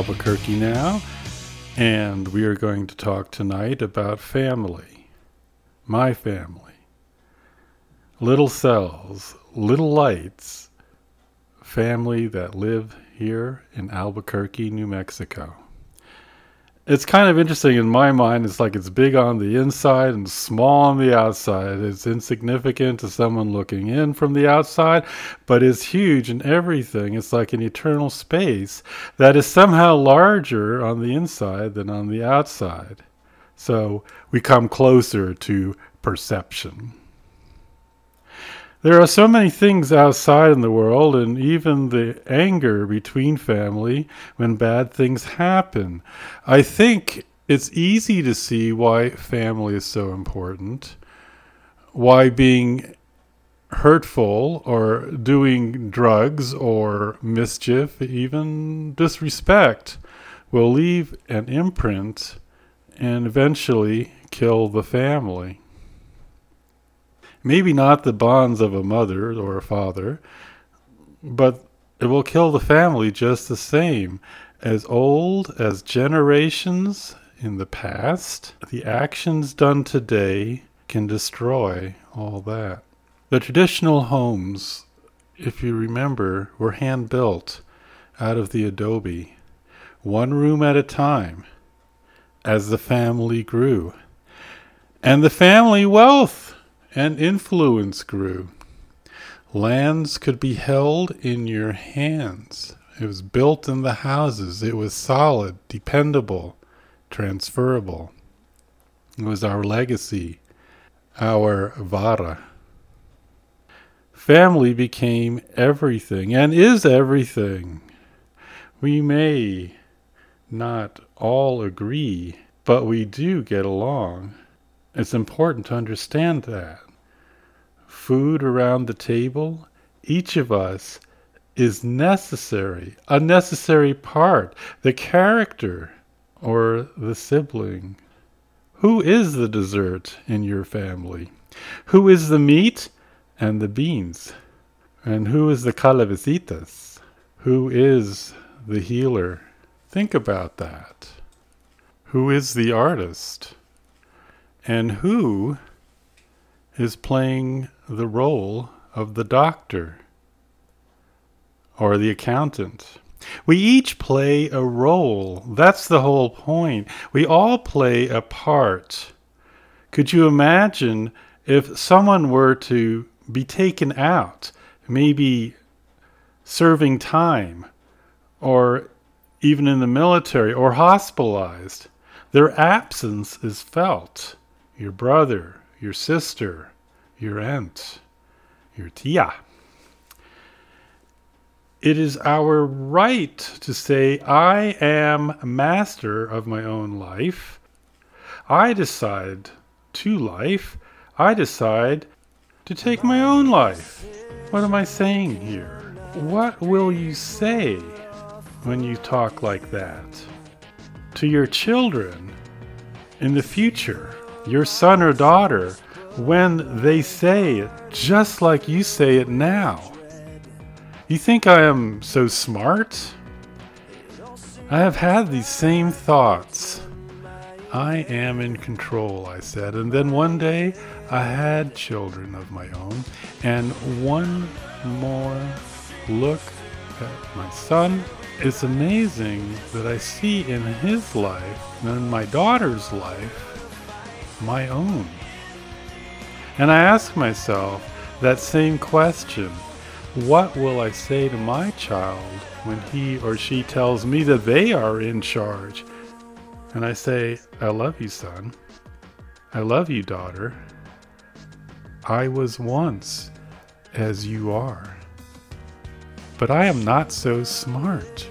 Albuquerque now, and we are going to talk tonight about family. My family. Little cells, little lights, family that live here in Albuquerque, New Mexico. It's kind of interesting in my mind. It's like it's big on the inside and small on the outside. It's insignificant to someone looking in from the outside, but it's huge in everything. It's like an eternal space that is somehow larger on the inside than on the outside. So we come closer to perception. There are so many things outside in the world, and even the anger between family when bad things happen. I think it's easy to see why family is so important, why being hurtful or doing drugs or mischief, even disrespect, will leave an imprint and eventually kill the family. Maybe not the bonds of a mother or a father, but it will kill the family just the same. As old as generations in the past, the actions done today can destroy all that. The traditional homes, if you remember, were hand built out of the adobe, one room at a time, as the family grew. And the family wealth and influence grew. Lands could be held in your hands. It was built in the houses. It was solid, dependable, transferable. It was our legacy, our vara. Family became everything and is everything. We may not all agree, but we do get along. It's important to understand that. Food around the table, each of us is necessary, a necessary part, the character or the sibling. Who is the dessert in your family? Who is the meat and the beans? And who is the calabacitas? Who is the healer? Think about that. Who is the artist? And who is playing the role of the doctor or the accountant? We each play a role. That's the whole point. We all play a part. Could you imagine if someone were to be taken out, maybe serving time, or even in the military, or hospitalized? Their absence is felt your brother, your sister, your aunt, your tia. It is our right to say, I am master of my own life. I decide to life. I decide to take my own life. What am I saying here? What will you say when you talk like that? To your children in the future your son or daughter when they say it just like you say it now. You think I am so smart? I have had these same thoughts. I am in control, I said. And then one day I had children of my own. And one more look at my son. It's amazing that I see in his life and in my daughter's life my own? And I ask myself that same question What will I say to my child when he or she tells me that they are in charge? And I say, I love you, son. I love you, daughter. I was once as you are. But I am not so smart.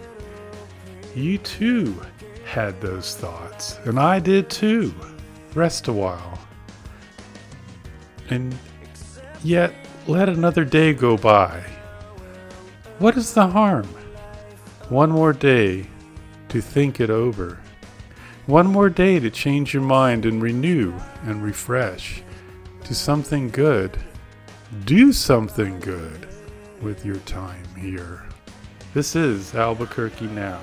You too had those thoughts, and I did too. Rest a while. And yet let another day go by. What is the harm? One more day to think it over. One more day to change your mind and renew and refresh to something good. Do something good with your time here. This is Albuquerque Now.